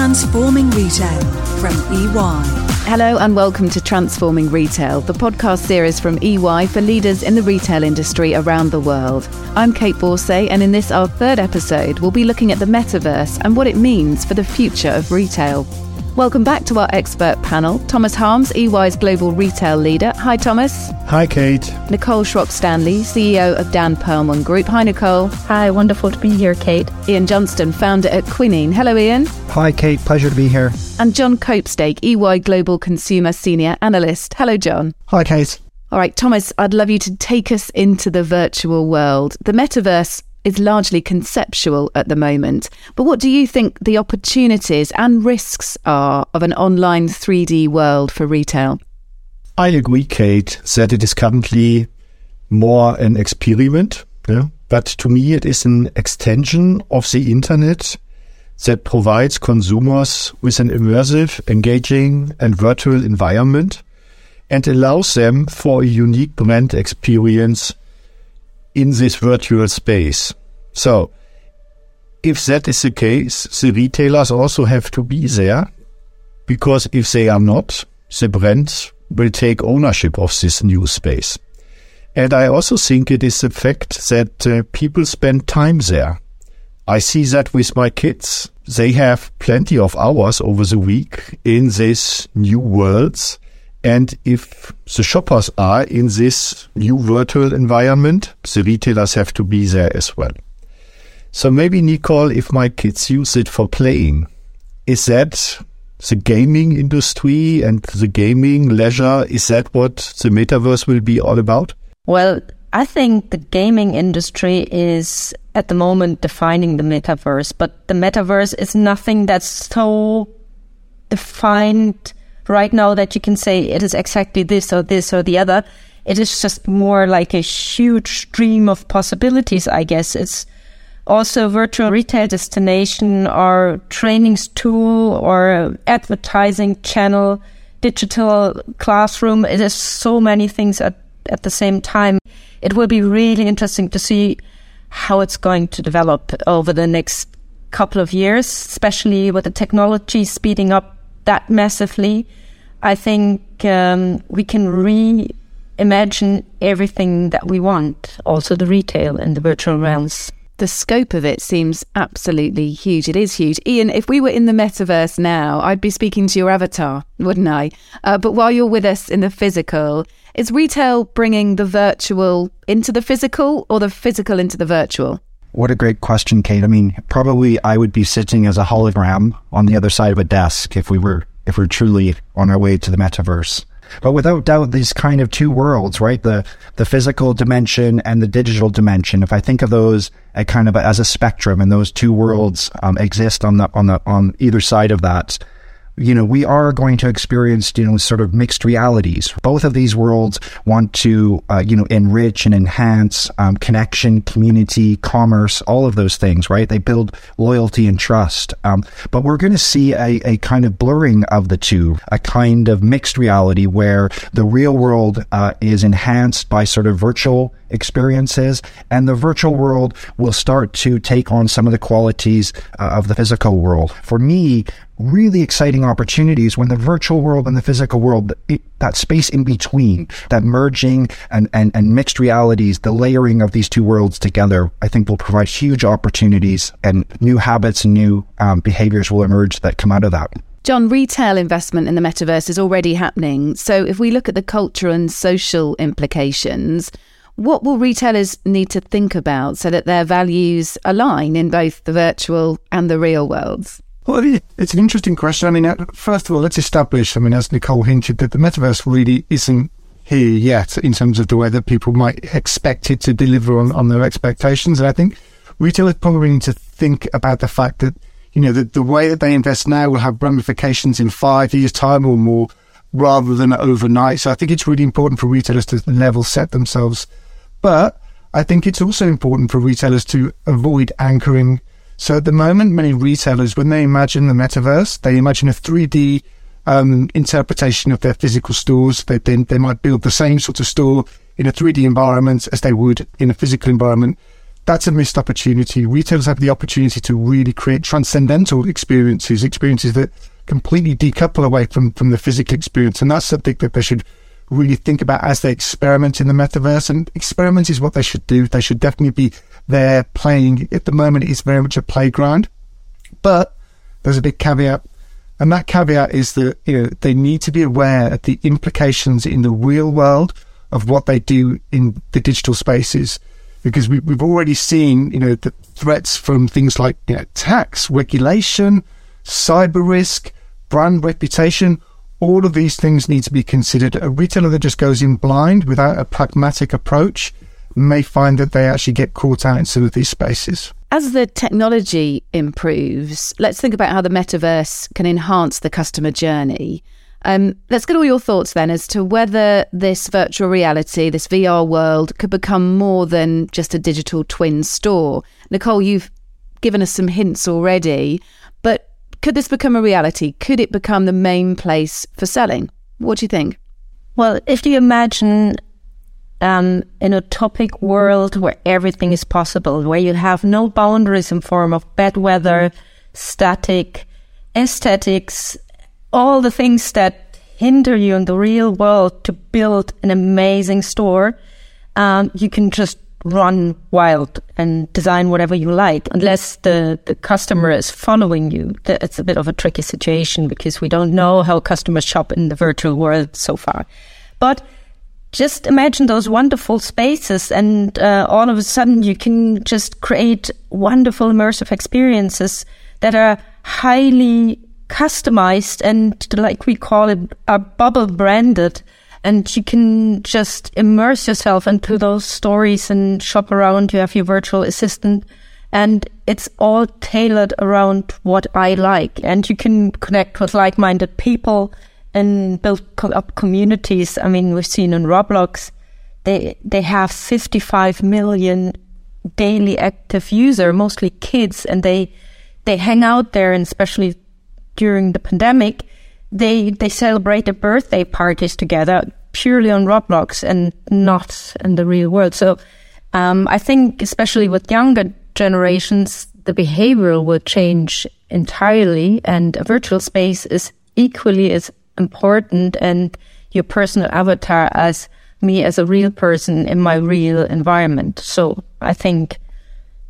Transforming Retail from EY. Hello and welcome to Transforming Retail, the podcast series from EY for leaders in the retail industry around the world. I'm Kate Borsay, and in this, our third episode, we'll be looking at the metaverse and what it means for the future of retail. Welcome back to our expert panel. Thomas Harms, EY's global retail leader. Hi, Thomas. Hi, Kate. Nicole Schrock Stanley, CEO of Dan Pearlman Group. Hi, Nicole. Hi, wonderful to be here, Kate. Ian Johnston, founder at Quinine. Hello, Ian. Hi, Kate. Pleasure to be here. And John Copestake, EY Global Consumer Senior Analyst. Hello, John. Hi, Kate. All right, Thomas, I'd love you to take us into the virtual world. The metaverse is largely conceptual at the moment. But what do you think the opportunities and risks are of an online 3D world for retail? I agree, Kate, that it is currently more an experiment. Yeah? But to me, it is an extension of the internet that provides consumers with an immersive, engaging, and virtual environment and allows them for a unique brand experience in this virtual space. So, if that is the case, the retailers also have to be there because if they are not, the brand will take ownership of this new space. And I also think it is the fact that uh, people spend time there. I see that with my kids. They have plenty of hours over the week in these new worlds and if the shoppers are in this new virtual environment, the retailers have to be there as well. So maybe, Nicole, if my kids use it for playing, is that the gaming industry and the gaming leisure, is that what the metaverse will be all about? Well, I think the gaming industry is at the moment defining the metaverse, but the metaverse is nothing that's so defined right now that you can say it is exactly this or this or the other. It is just more like a huge stream of possibilities, I guess. It's also virtual retail destination or trainings tool or advertising channel, digital classroom. It is so many things at, at the same time. It will be really interesting to see how it's going to develop over the next couple of years, especially with the technology speeding up that massively. I think um, we can reimagine everything that we want, also the retail and the virtual realms. The scope of it seems absolutely huge. It is huge. Ian, if we were in the metaverse now, I'd be speaking to your avatar, wouldn't I? Uh, but while you're with us in the physical, is retail bringing the virtual into the physical or the physical into the virtual? What a great question, Kate. I mean, probably I would be sitting as a hologram on the other side of a desk if we were if we're truly on our way to the metaverse. But without doubt, these kind of two worlds, right? The the physical dimension and the digital dimension. If I think of those at kind of as a spectrum, and those two worlds um, exist on the on the on either side of that, you know, we are going to experience, you know, sort of mixed realities. Both of these worlds want to, uh, you know, enrich and enhance um, connection, community, commerce, all of those things, right? They build loyalty and trust. Um, but we're going to see a, a, kind of blurring of the two, a kind of mixed reality where the real world uh, is enhanced by sort of virtual experiences, and the virtual world will start to take on some of the qualities uh, of the physical world. For me, really exciting opportunities when the virtual world and the physical world, it, that space in between, that merging and, and, and mixed realities, the layering of these two worlds together, I think will provide huge opportunities and new habits and new um, behaviors will emerge that come out of that. John, retail investment in the metaverse is already happening. So if we look at the cultural and social implications, what will retailers need to think about so that their values align in both the virtual and the real worlds? Well, it's an interesting question. I mean, uh, first of all, let's establish, I mean, as Nicole hinted, that the metaverse really isn't here yet in terms of the way that people might expect it to deliver on, on their expectations. And I think retailers probably need to think about the fact that, you know, that the way that they invest now will have ramifications in five years' time or more rather than overnight. So I think it's really important for retailers to level set themselves but I think it's also important for retailers to avoid anchoring. So at the moment, many retailers, when they imagine the metaverse, they imagine a 3D um, interpretation of their physical stores. They, they, they might build the same sort of store in a 3D environment as they would in a physical environment. that's a missed opportunity. Retailers have the opportunity to really create transcendental experiences, experiences that completely decouple away from, from the physical experience. And that's something that they should really think about as they experiment in the metaverse. And experiment is what they should do. They should definitely be there playing. At the moment, it's very much a playground. But there's a big caveat. And that caveat is that you know they need to be aware of the implications in the real world of what they do in the digital spaces because we, have already seen, you know, the threats from things like you know, tax, regulation, cyber risk, brand reputation. All of these things need to be considered. A retailer that just goes in blind without a pragmatic approach may find that they actually get caught out in some of these spaces. As the technology improves, let's think about how the metaverse can enhance the customer journey. Um, let's get all your thoughts then as to whether this virtual reality, this VR world, could become more than just a digital twin store. Nicole, you've given us some hints already, but could this become a reality? Could it become the main place for selling? What do you think? Well, if you imagine um, a topic world where everything is possible, where you have no boundaries in form of bad weather, static, aesthetics, all the things that hinder you in the real world to build an amazing store, um, you can just run wild and design whatever you like unless the, the customer is following you. It's a bit of a tricky situation because we don't know how customers shop in the virtual world so far. But just imagine those wonderful spaces and uh, all of a sudden you can just create wonderful immersive experiences that are highly customized and like we call it a bubble branded and you can just immerse yourself into those stories and shop around. You have your virtual assistant and it's all tailored around what I like. And you can connect with like-minded people and build up communities. I mean, we've seen in Roblox, they, they have 55 million daily active user, mostly kids, and they, they hang out there and especially during the pandemic, they they celebrate their birthday parties together purely on Roblox and not in the real world. So um, I think, especially with younger generations, the behavior will change entirely, and a virtual space is equally as important, and your personal avatar as me as a real person in my real environment. So I think,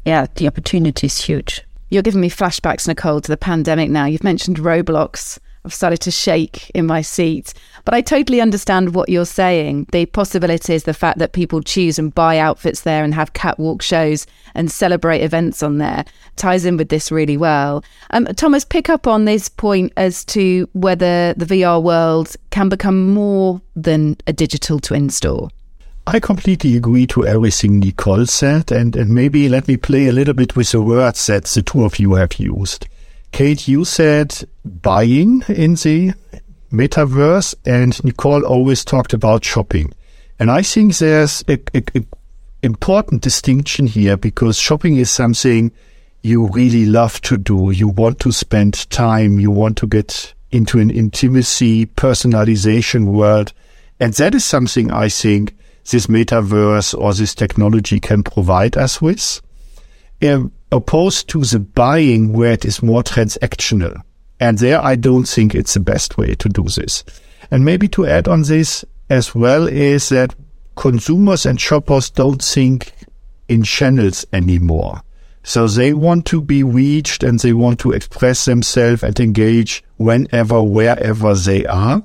yeah, the opportunity is huge. You're giving me flashbacks, Nicole, to the pandemic now. You've mentioned Roblox. I've started to shake in my seat. But I totally understand what you're saying. The possibilities, the fact that people choose and buy outfits there and have catwalk shows and celebrate events on there ties in with this really well. Um, Thomas, pick up on this point as to whether the VR world can become more than a digital twin store. I completely agree to everything Nicole said, and, and maybe let me play a little bit with the words that the two of you have used. Kate, you said buying in the metaverse, and Nicole always talked about shopping. And I think there's a, a, a important distinction here because shopping is something you really love to do. You want to spend time. You want to get into an intimacy, personalization world. And that is something I think this metaverse or this technology can provide us with, um, opposed to the buying where it is more transactional. And there, I don't think it's the best way to do this. And maybe to add on this as well is that consumers and shoppers don't think in channels anymore. So they want to be reached and they want to express themselves and engage whenever, wherever they are.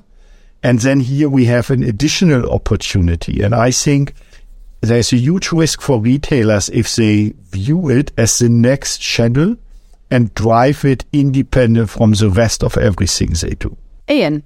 And then here we have an additional opportunity. And I think there's a huge risk for retailers if they view it as the next channel and drive it independent from the rest of everything they do. Ian,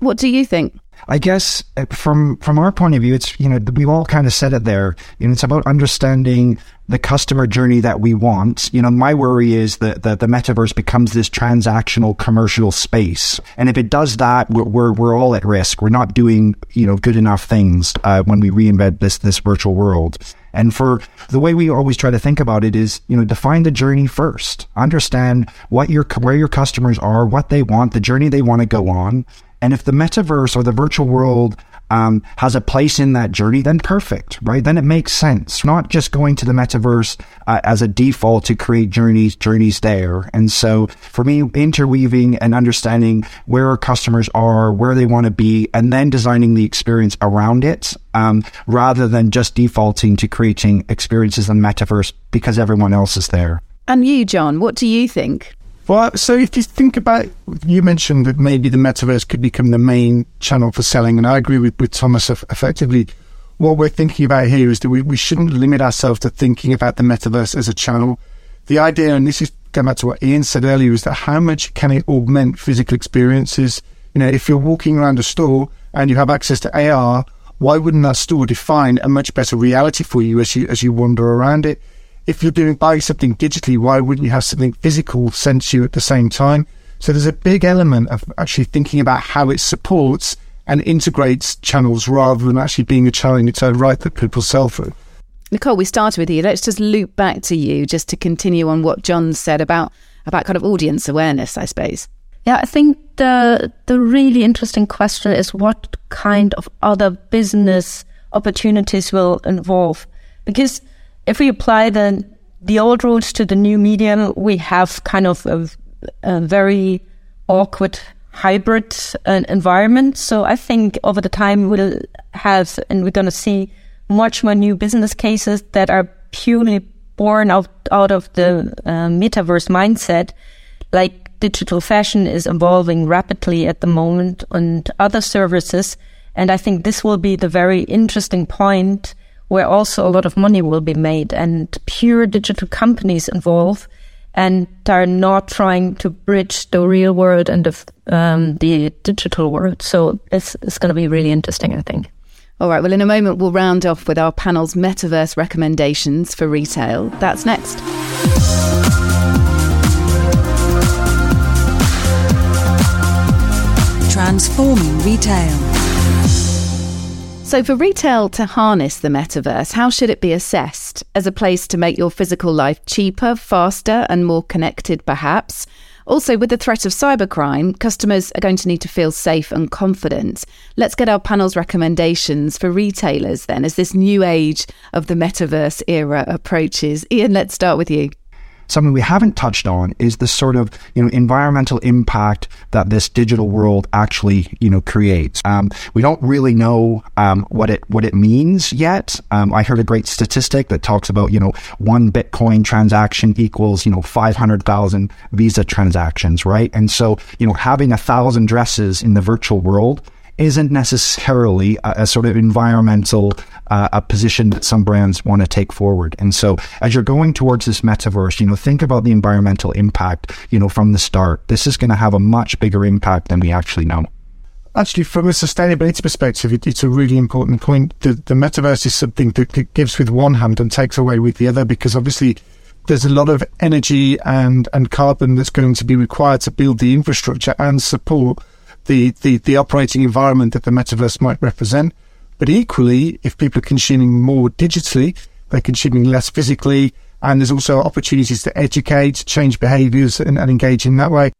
what do you think? I guess uh, from from our point of view, it's you know we've all kind of said it there. Know, it's about understanding the customer journey that we want. You know, my worry is that, that the metaverse becomes this transactional commercial space, and if it does that, we're we're, we're all at risk. We're not doing you know good enough things uh, when we reinvent this this virtual world. And for the way we always try to think about it is, you know, define the journey first. Understand what your where your customers are, what they want, the journey they want to go on, and if the metaverse or the virtual world um, has a place in that journey, then perfect, right? Then it makes sense. Not just going to the metaverse uh, as a default to create journeys, journeys there. And so for me, interweaving and understanding where our customers are, where they want to be, and then designing the experience around it, um, rather than just defaulting to creating experiences in the metaverse because everyone else is there. And you, John, what do you think? Well, uh, so if you think about, you mentioned that maybe the metaverse could become the main channel for selling, and I agree with, with Thomas. Effectively, what we're thinking about here is that we, we shouldn't limit ourselves to thinking about the metaverse as a channel. The idea, and this is going back to what Ian said earlier, is that how much can it augment physical experiences? You know, if you're walking around a store and you have access to AR, why wouldn't that store define a much better reality for you as you as you wander around it? If you're doing buying something digitally, why wouldn't you have something physical sent to you at the same time? So there's a big element of actually thinking about how it supports and integrates channels rather than actually being a channel in its own right that people sell through. Nicole, we started with you. Let's just loop back to you just to continue on what John said about about kind of audience awareness, I suppose. Yeah, I think the the really interesting question is what kind of other business opportunities will involve because if we apply the the old rules to the new medium, we have kind of a, a very awkward hybrid uh, environment. So I think over the time we'll have, and we're going to see much more new business cases that are purely born out out of the uh, metaverse mindset, like digital fashion is evolving rapidly at the moment, and other services. And I think this will be the very interesting point where also a lot of money will be made and pure digital companies involved and are not trying to bridge the real world and the, um, the digital world. So it's, it's going to be really interesting, I think. All right. Well, in a moment, we'll round off with our panel's metaverse recommendations for retail. That's next. Transforming retail. So, for retail to harness the metaverse, how should it be assessed? As a place to make your physical life cheaper, faster, and more connected, perhaps? Also, with the threat of cybercrime, customers are going to need to feel safe and confident. Let's get our panel's recommendations for retailers then as this new age of the metaverse era approaches. Ian, let's start with you something we haven't touched on is the sort of you know environmental impact that this digital world actually you know creates. Um, we don't really know um, what it what it means yet. Um, I heard a great statistic that talks about you know one Bitcoin transaction equals you know five hundred thousand Visa transactions, right? And so you know having a thousand dresses in the virtual world isn't necessarily a, a sort of environmental uh, a position that some brands want to take forward. And so as you're going towards this metaverse, you know, think about the environmental impact, you know, from the start. This is going to have a much bigger impact than we actually know. Actually, from a sustainability perspective, it, it's a really important point. The, the metaverse is something that gives with one hand and takes away with the other because obviously there's a lot of energy and, and carbon that's going to be required to build the infrastructure and support the, the, the operating environment that the metaverse might represent. But equally, if people are consuming more digitally, they're consuming less physically, and there's also opportunities to educate, change behaviors, and, and engage in that way.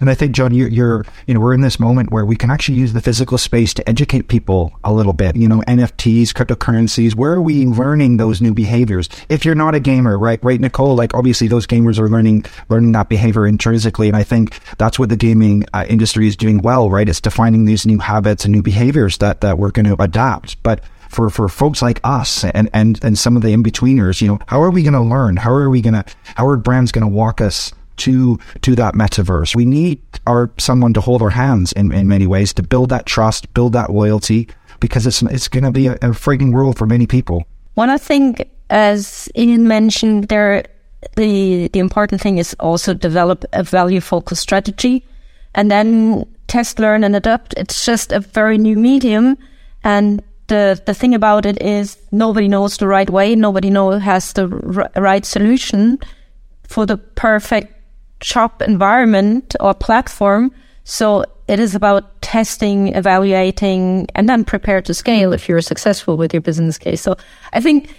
And I think, John, you're, you're, you know, we're in this moment where we can actually use the physical space to educate people a little bit. You know, NFTs, cryptocurrencies. Where are we learning those new behaviors? If you're not a gamer, right, right, Nicole? Like, obviously, those gamers are learning learning that behavior intrinsically, and I think that's what the gaming uh, industry is doing well, right? It's defining these new habits and new behaviors that that we're going to adapt, but for, for folks like us and, and, and some of the in-betweeners, you know, how are we going to learn? How are we going to, how are brands going to walk us to to that metaverse. We need our someone to hold our hands in, in many ways to build that trust, build that loyalty, because it's it's going to be a, a frightening world for many people. One, I think, as Ian mentioned, there the the important thing is also develop a value focused strategy, and then test, learn, and adapt. It's just a very new medium, and the the thing about it is nobody knows the right way. Nobody knows has the r- right solution for the perfect shop environment or platform. So it is about testing, evaluating, and then prepare to scale if you're successful with your business case. So I think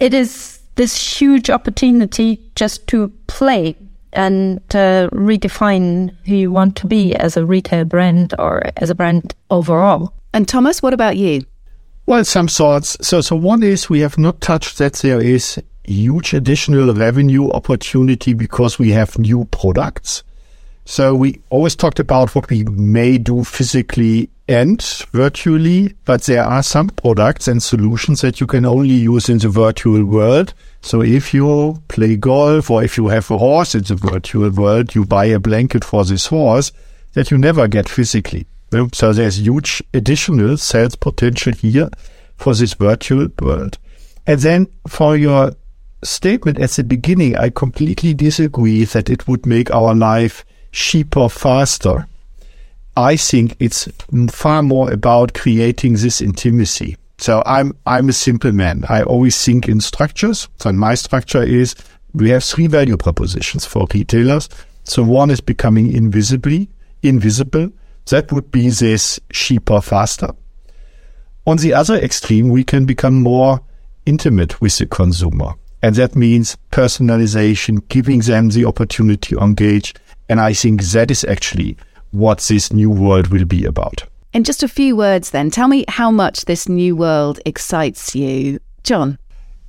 it is this huge opportunity just to play and uh, redefine who you want to be as a retail brand or as a brand overall. And Thomas, what about you? Well, some thoughts. So, so one is we have not touched that there is huge additional revenue opportunity because we have new products. So we always talked about what we may do physically and virtually, but there are some products and solutions that you can only use in the virtual world. So if you play golf or if you have a horse in the virtual world, you buy a blanket for this horse that you never get physically. So there's huge additional sales potential here for this virtual world. And then for your statement at the beginning, I completely disagree that it would make our life cheaper, faster. I think it's far more about creating this intimacy. So I'm I'm a simple man. I always think in structures. So my structure is we have three value propositions for retailers. So one is becoming invisibly invisible. That would be this cheaper, faster. On the other extreme, we can become more intimate with the consumer. And that means personalization, giving them the opportunity to engage. And I think that is actually what this new world will be about. In just a few words, then, tell me how much this new world excites you. John?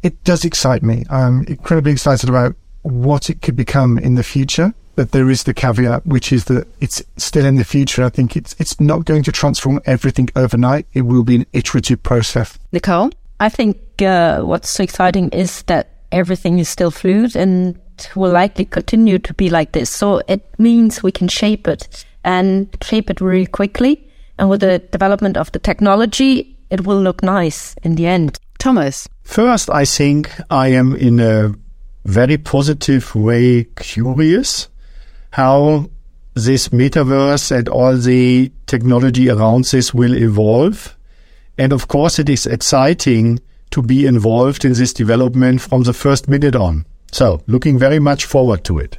It does excite me. I'm incredibly excited about what it could become in the future. But there is the caveat, which is that it's still in the future. I think it's it's not going to transform everything overnight. It will be an iterative process. Nicole? I think uh, what's so exciting is that everything is still fluid and will likely continue to be like this. So it means we can shape it and shape it really quickly. And with the development of the technology, it will look nice in the end. Thomas? First, I think I am in a very positive way curious how this metaverse and all the technology around this will evolve. And of course, it is exciting to be involved in this development from the first minute on. So, looking very much forward to it.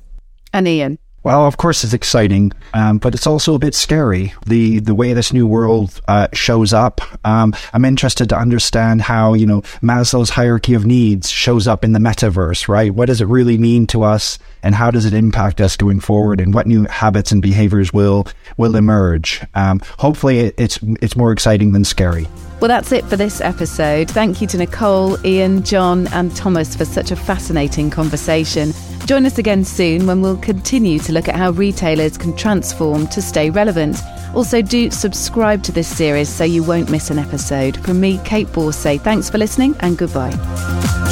And Ian? Well, of course, it's exciting, um, but it's also a bit scary. The the way this new world uh, shows up. Um, I'm interested to understand how you know Maslow's hierarchy of needs shows up in the metaverse. Right? What does it really mean to us, and how does it impact us going forward? And what new habits and behaviors will will emerge? Um, hopefully, it, it's it's more exciting than scary. Well, that's it for this episode. Thank you to Nicole, Ian, John, and Thomas for such a fascinating conversation. Join us again soon when we'll continue to look at how retailers can transform to stay relevant. Also, do subscribe to this series so you won't miss an episode. From me, Kate Borsay, thanks for listening and goodbye.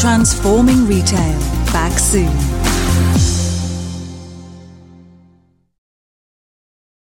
Transforming Retail. Back soon.